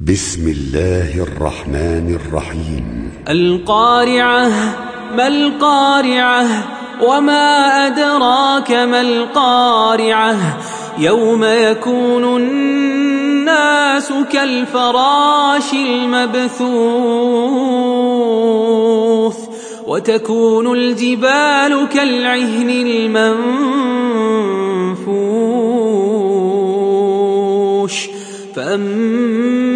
بسم الله الرحمن الرحيم. القارعة ما القارعة؟ وما أدراك ما القارعة؟ يوم يكون الناس كالفراش المبثوث وتكون الجبال كالعهن المنفوش. فأما